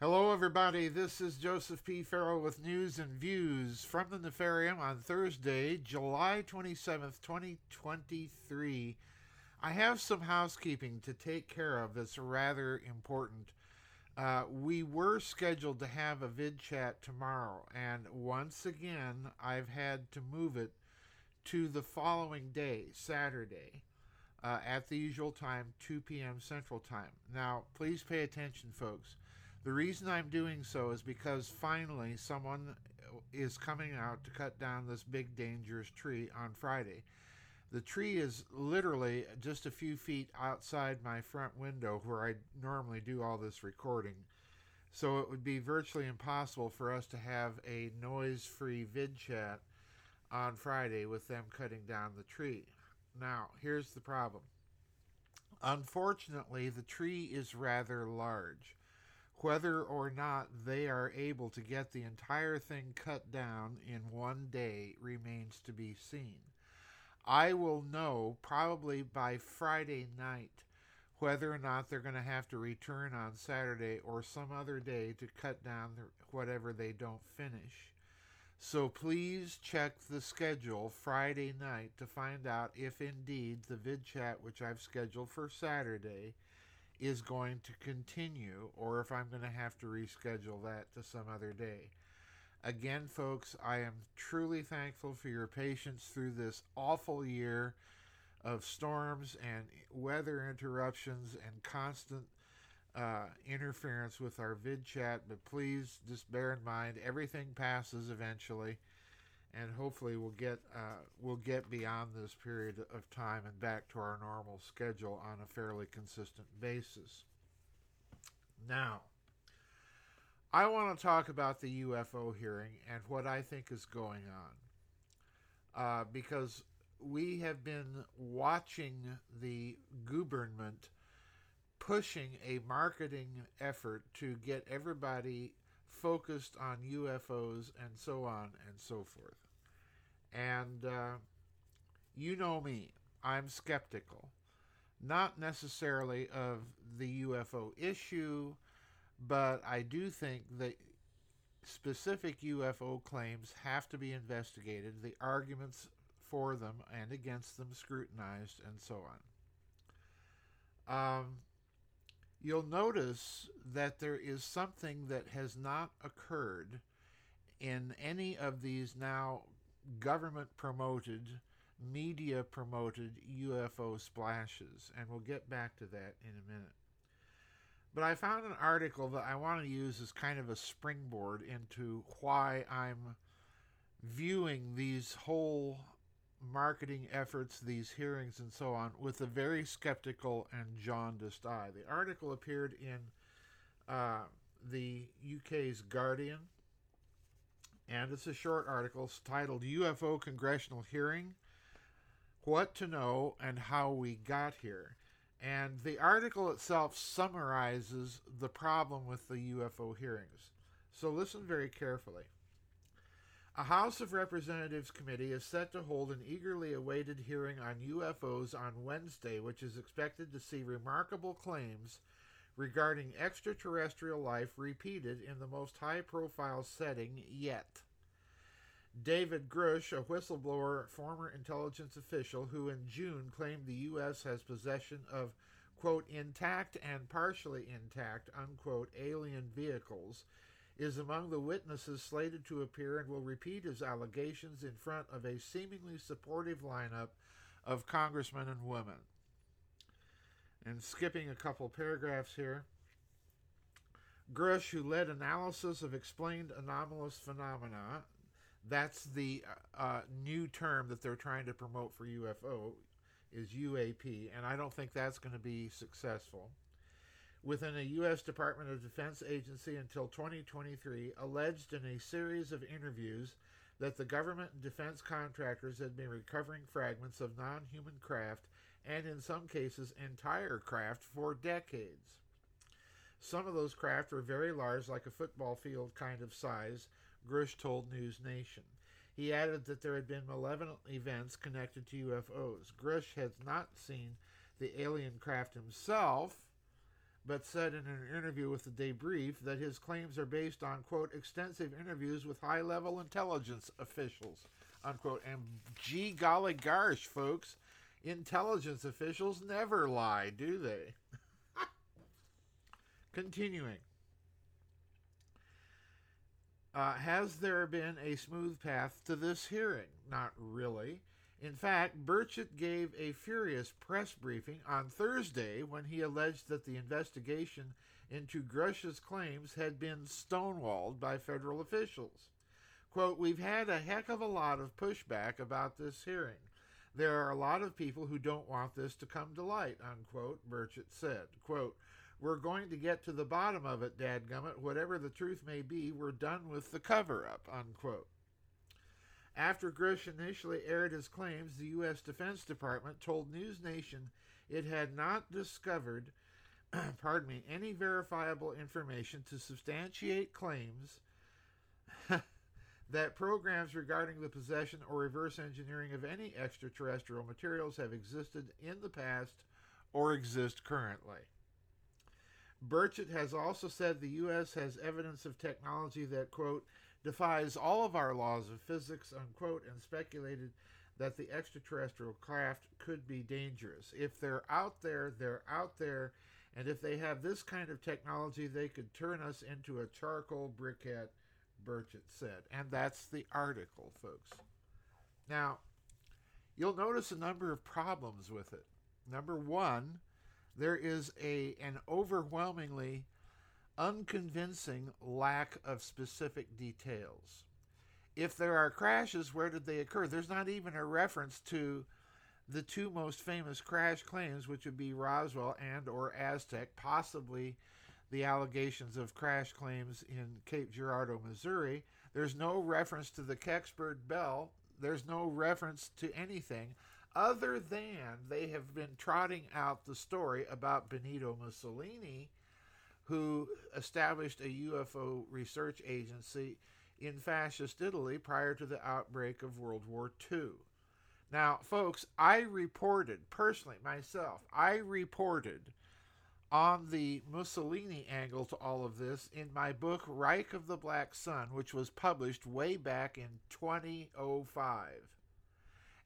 Hello, everybody. This is Joseph P. Farrell with news and views from the Nefarium on Thursday, July 27th, 2023. I have some housekeeping to take care of that's rather important. Uh, we were scheduled to have a vid chat tomorrow, and once again, I've had to move it to the following day, Saturday, uh, at the usual time, 2 p.m. Central Time. Now, please pay attention, folks. The reason I'm doing so is because finally someone uh, is coming out to cut down this big dangerous tree on Friday. The tree is literally just a few feet outside my front window where I normally do all this recording. So it would be virtually impossible for us to have a noise free vid chat on Friday with them cutting down the tree. Now, here's the problem. Unfortunately, the tree is rather large. Whether or not they are able to get the entire thing cut down in one day remains to be seen. I will know probably by Friday night whether or not they're going to have to return on Saturday or some other day to cut down whatever they don't finish. So please check the schedule Friday night to find out if indeed the vid chat which I've scheduled for Saturday is going to continue or if I'm going to have to reschedule that to some other day. Again, folks, I am truly thankful for your patience through this awful year of storms and weather interruptions and constant uh, interference with our vid chat. But please just bear in mind everything passes eventually, and hopefully we'll get uh, we'll get beyond this period of time and back to our normal schedule on a fairly consistent basis. Now, I want to talk about the UFO hearing and what I think is going on, uh, because we have been watching the government pushing a marketing effort to get everybody focused on UFOs and so on and so forth. And uh, you know me, I'm skeptical. Not necessarily of the UFO issue, but I do think that specific UFO claims have to be investigated, the arguments for them and against them scrutinized, and so on. Um, you'll notice that there is something that has not occurred in any of these now government promoted, media promoted UFO splashes, and we'll get back to that in a minute. But I found an article that I want to use as kind of a springboard into why I'm viewing these whole marketing efforts, these hearings, and so on, with a very skeptical and jaundiced eye. The article appeared in uh, the UK's Guardian, and it's a short article titled UFO Congressional Hearing What to Know and How We Got Here. And the article itself summarizes the problem with the UFO hearings. So listen very carefully. A House of Representatives committee is set to hold an eagerly awaited hearing on UFOs on Wednesday, which is expected to see remarkable claims regarding extraterrestrial life repeated in the most high profile setting yet. David Grusch, a whistleblower, former intelligence official who in June claimed the U.S. has possession of, quote, intact and partially intact, unquote, alien vehicles, is among the witnesses slated to appear and will repeat his allegations in front of a seemingly supportive lineup of congressmen and women. And skipping a couple paragraphs here. Grusch, who led analysis of explained anomalous phenomena, that's the uh, uh new term that they're trying to promote for UFO, is UAP, and I don't think that's going to be successful within a U.S. Department of Defense agency until 2023 alleged in a series of interviews that the government and defense contractors had been recovering fragments of non human craft and, in some cases, entire craft for decades. Some of those craft were very large, like a football field kind of size, Grusch told News Nation. He added that there had been malevolent events connected to UFOs. Grusch has not seen the alien craft himself, but said in an interview with the Debrief that his claims are based on, quote, extensive interviews with high level intelligence officials, unquote. And gee golly gosh, folks, intelligence officials never lie, do they? Continuing. Uh, has there been a smooth path to this hearing? Not really. In fact, Burchett gave a furious press briefing on Thursday when he alleged that the investigation into Grusch's claims had been stonewalled by federal officials. Quote, We've had a heck of a lot of pushback about this hearing. There are a lot of people who don't want this to come to light, unquote, Burchett said. Quote, We're going to get to the bottom of it, dadgummit. Whatever the truth may be, we're done with the cover up, unquote. After Grusch initially aired his claims, the U.S. Defense Department told News Nation it had not discovered, pardon me, any verifiable information to substantiate claims that programs regarding the possession or reverse engineering of any extraterrestrial materials have existed in the past or exist currently. Burchett has also said the U.S. has evidence of technology that, quote, defies all of our laws of physics, unquote, and speculated that the extraterrestrial craft could be dangerous. If they're out there, they're out there, and if they have this kind of technology, they could turn us into a charcoal briquette, Burchett said. And that's the article, folks. Now, you'll notice a number of problems with it. Number one, there is a an overwhelmingly unconvincing lack of specific details. If there are crashes, where did they occur? There's not even a reference to the two most famous crash claims, which would be Roswell and or Aztec, possibly the allegations of crash claims in Cape Girardeau, Missouri. There's no reference to the Kecksburg Bell. There's no reference to anything other than they have been trotting out the story about Benito Mussolini who established a UFO research agency in fascist Italy prior to the outbreak of World War II. Now, folks, I reported personally myself, I reported on the Mussolini angle to all of this in my book Reich of the Black Sun, which was published way back in 2005.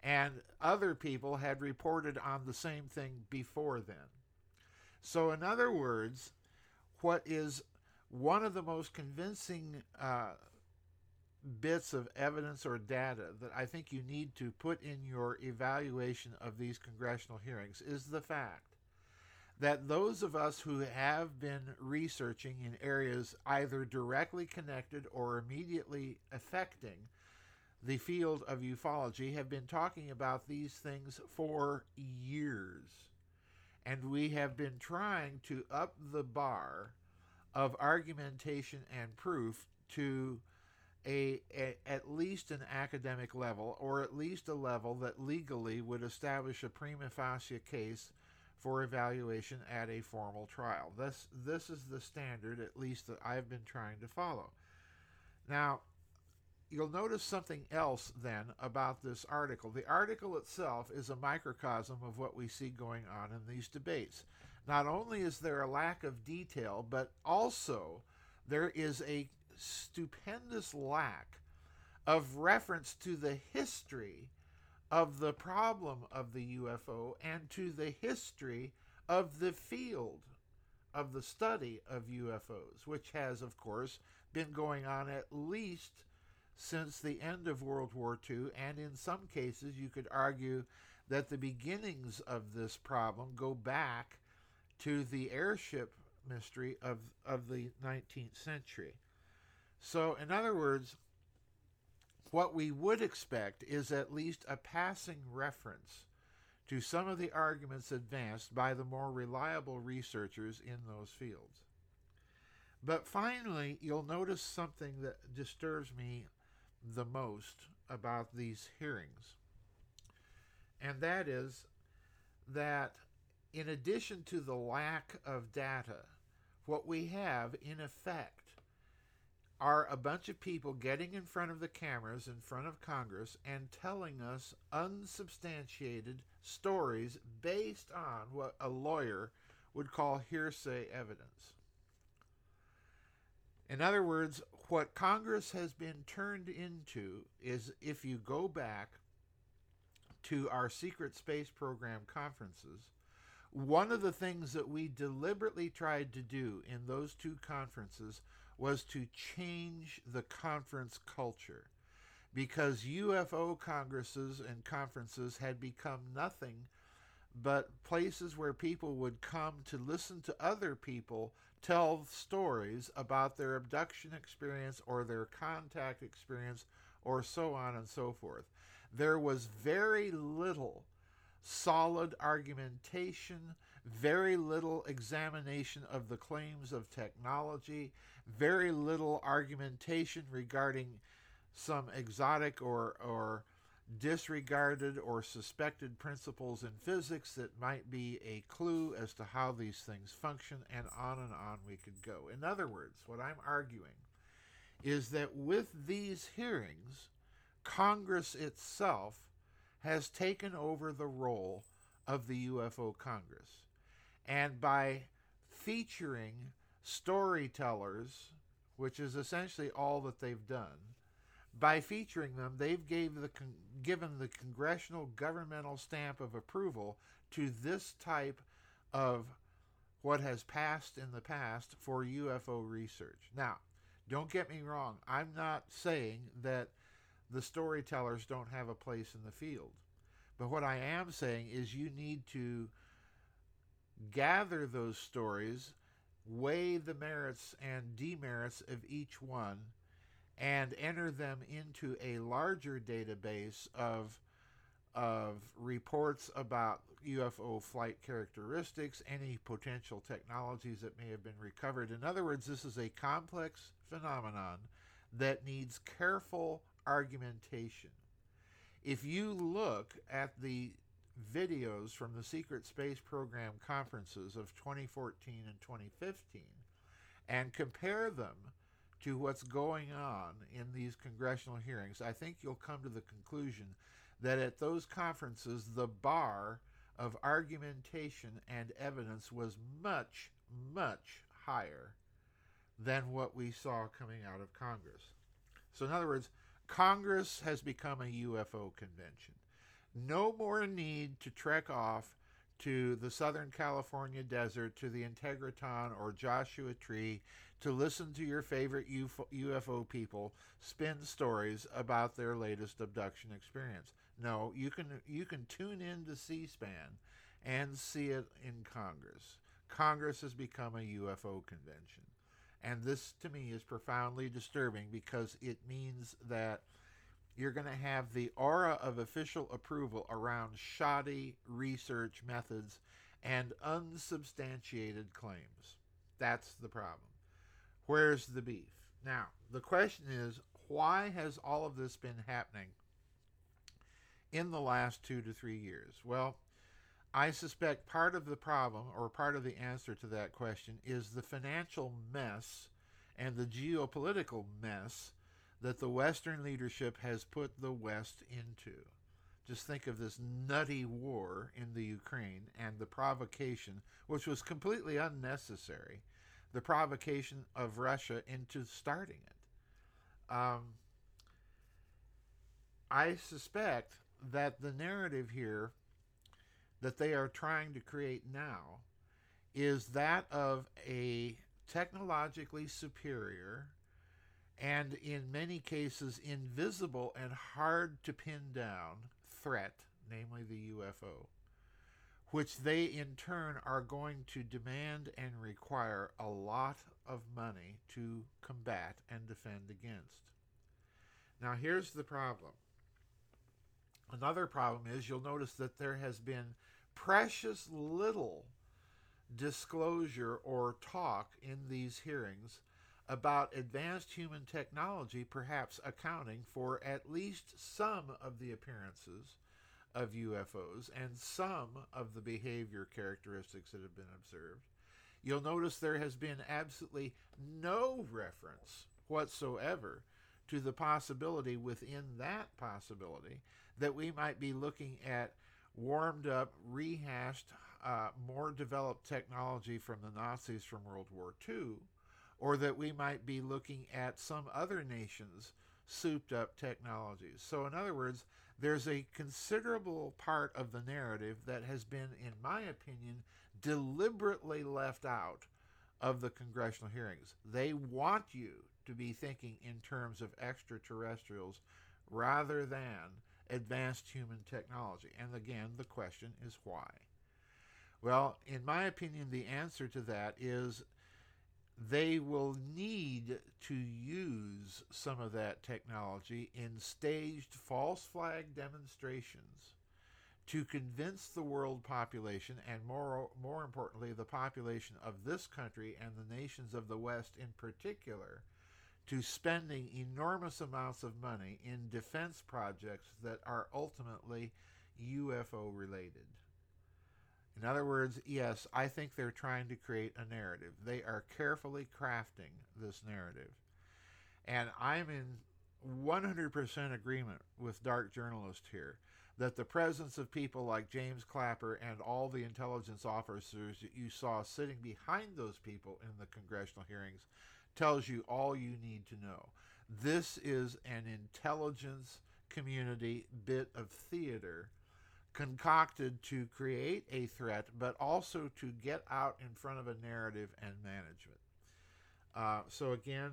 And other people had reported on the same thing before then. So, in other words, what is one of the most convincing uh, bits of evidence or data that I think you need to put in your evaluation of these congressional hearings is the fact that those of us who have been researching in areas either directly connected or immediately affecting the field of ufology have been talking about these things for years and we have been trying to up the bar of argumentation and proof to a, a, at least an academic level or at least a level that legally would establish a prima facie case for evaluation at a formal trial. This this is the standard at least that I've been trying to follow. Now, you'll notice something else then about this article. The article itself is a microcosm of what we see going on in these debates. Not only is there a lack of detail, but also there is a stupendous lack of reference to the history of the problem of the UFO and to the history of the field of the study of UFOs, which has, of course, been going on at least since the end of World War II, and in some cases, you could argue that the beginnings of this problem go back to the airship mystery of, of the 19th century. So, in other words, what we would expect is at least a passing reference to some of the arguments advanced by the more reliable researchers in those fields. But finally, you'll notice something that disturbs me the most about these hearings. And that is that in addition to the lack of data, what we have in effect are a bunch of people getting in front of the cameras in front of Congress and telling us unsubstantiated stories based on what a lawyer would call hearsay evidence. In other words, what Congress has been turned into is if you go back to our secret space program conferences, one of the things that we deliberately tried to do in those two conferences was to change the conference culture. Because UFO congresses and conferences had become nothing but places where people would come to listen to other people tell stories about their abduction experience or their contact experience or so on and so forth. There was very little solid argumentation, very little examination of the claims of technology, very little argumentation regarding some exotic or, or disregarded or suspected principles in physics that might be a clue as to how these things function, and on and on we could go. In other words, what I'm arguing is that with these hearings, Congress itself has taken over the role of the UFO Congress. And by featuring storytellers, which is essentially all that they've done, by featuring them, they've gave the con- given the congressional governmental stamp of approval to this type of what has passed in the past for UFO research. Now, don't get me wrong, I'm not saying that the storytellers don't have a place in the field. But what I am saying is you need to gather those stories, weigh the merits and demerits of each one, and enter them into a larger database of of reports about UFO flight characteristics, any potential technologies that may have been recovered. In other words, this is a complex phenomenon that needs careful argumentation. If you look at the videos from the Secret Space Program conferences of 2014 and 2015 and compare them to what's going on in these congressional hearings, I think you'll come to the conclusion that at those conferences, the bar of argumentation and evidence was much, much higher than what we saw coming out of Congress. So, in other words, Congress has become a UFO convention. No more need to trek off to the Southern California desert, to the Integratron or Joshua Tree, to listen to your favorite UFO people spin stories about their latest abduction experience. No, you can you can tune in to C-SPAN and see it in Congress. Congress has become a UFO convention. And this to me is profoundly disturbing because it means that you're going to have the aura of official approval around shoddy research methods and unsubstantiated claims. That's the problem. Where's the beef? Now, the question is why has all of this been happening in the last two to three years? Well, I suspect part of the problem or part of the answer to that question is the financial mess and the geopolitical mess that the Western leadership has put the West into. Just think of this nutty war in the Ukraine and the provocation, which was completely unnecessary, the provocation of Russia into starting it. Um, I suspect that the narrative here that they are trying to create now is that of a technologically superior and in many cases invisible and hard to pin down threat, namely the UFO, which they in turn are going to demand and require a lot of money to combat and defend against. Now, here's the problem. Another problem is you'll notice that there has been precious little disclosure or talk in these hearings about advanced human technology perhaps accounting for at least some of the appearances of UFOs and some of the behavior characteristics that have been observed. You'll notice there has been absolutely no reference whatsoever to the possibility within that possibility that we might be looking at warmed up, rehashed uh, more developed technology from the Nazis from World War II, or that we might be looking at some other nations' souped up technologies. So, in other words, there's a considerable part of the narrative that has been, in my opinion, deliberately left out of the congressional hearings. They want you to be thinking in terms of extraterrestrials rather than advanced human technology. And again, the question is why? Well, in my opinion, the answer to that is they will need to use some of that technology in staged false flag demonstrations to convince the world population and more more importantly the population of this country and the nations of the west in particular to spending enormous amounts of money in defense projects that are ultimately UFO related. In other words, yes, I think they're trying to create a narrative. They are carefully crafting this narrative. And I'm in 100% agreement with Dark Journalist here that the presence of people like James Clapper and all the intelligence officers that you saw sitting behind those people in the congressional hearings tells you all you need to know. This is an intelligence community bit of theater concocted to create a threat, but also to get out in front of a narrative and management. Uh, so, again,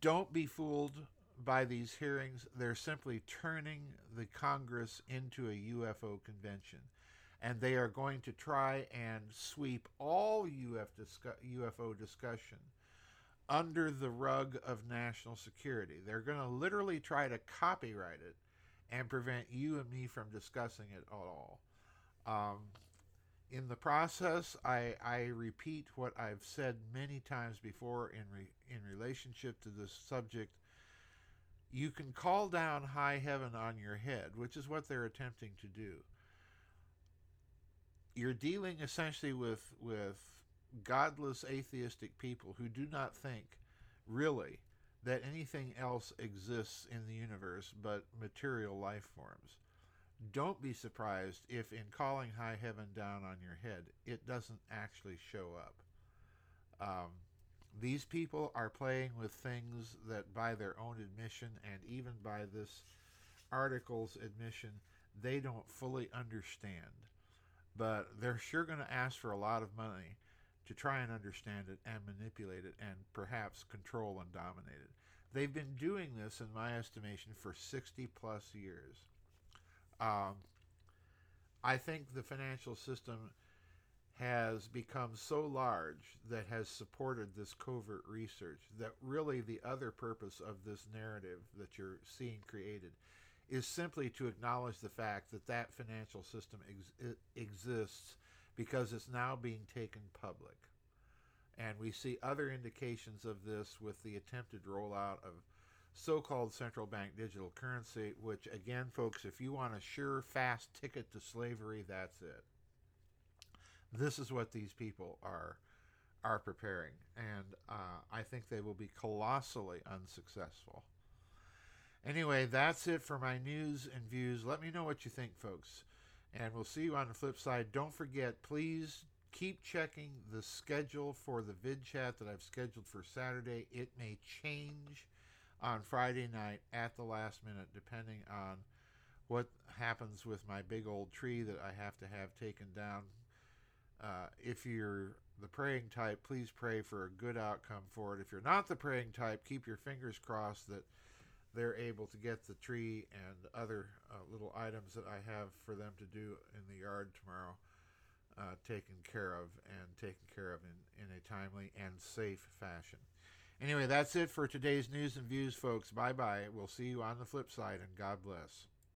don't be fooled by these hearings. They're simply turning the Congress into a UFO convention. And they are going to try and sweep all UFO discussion under the rug of national security. They're going to literally try to copyright it and prevent you and me from discussing it at all. Um, in the process, I, I repeat what I've said many times before in re, in relationship to this subject. You can call down high heaven on your head, which is what they're attempting to do. You're dealing essentially with with godless atheistic people who do not think really that anything else exists in the universe but material life forms. Don't be surprised if, in calling high heaven down on your head, it doesn't actually show up. Um, these people are playing with things that, by their own admission, and even by this article's admission, they don't fully understand. But they're sure going to ask for a lot of money to try and understand it and manipulate it and perhaps control and dominate it. They've been doing this, in my estimation, for 60 plus years. Um, I think the financial system has become so large that has supported this covert research that really the other purpose of this narrative that you're seeing created is simply to acknowledge the fact that that financial system ex- exists because it's now being taken public. And we see other indications of this with the attempted rollout of so called central bank digital currency, which, again, folks, if you want a sure, fast ticket to slavery, that's it. This is what these people are are preparing, and uh, I think they will be colossally unsuccessful. Anyway, that's it for my news and views. Let me know what you think, folks. And we'll see you on the flip side. Don't forget, please keep checking the schedule for the vid chat that I've scheduled for Saturday. It may change on Friday night at the last minute, depending on what happens with my big old tree that I have to have taken down. Uh, if you're the praying type, please pray for a good outcome for it. If you're not the praying type, keep your fingers crossed that they're able to get the tree and other uh, little items that I have for them to do in the yard tomorrow uh, taken care of and taken care of in, in a timely and safe fashion. Anyway, that's it for today's news and views, folks. Bye bye. We'll see you on the flip side, and God bless.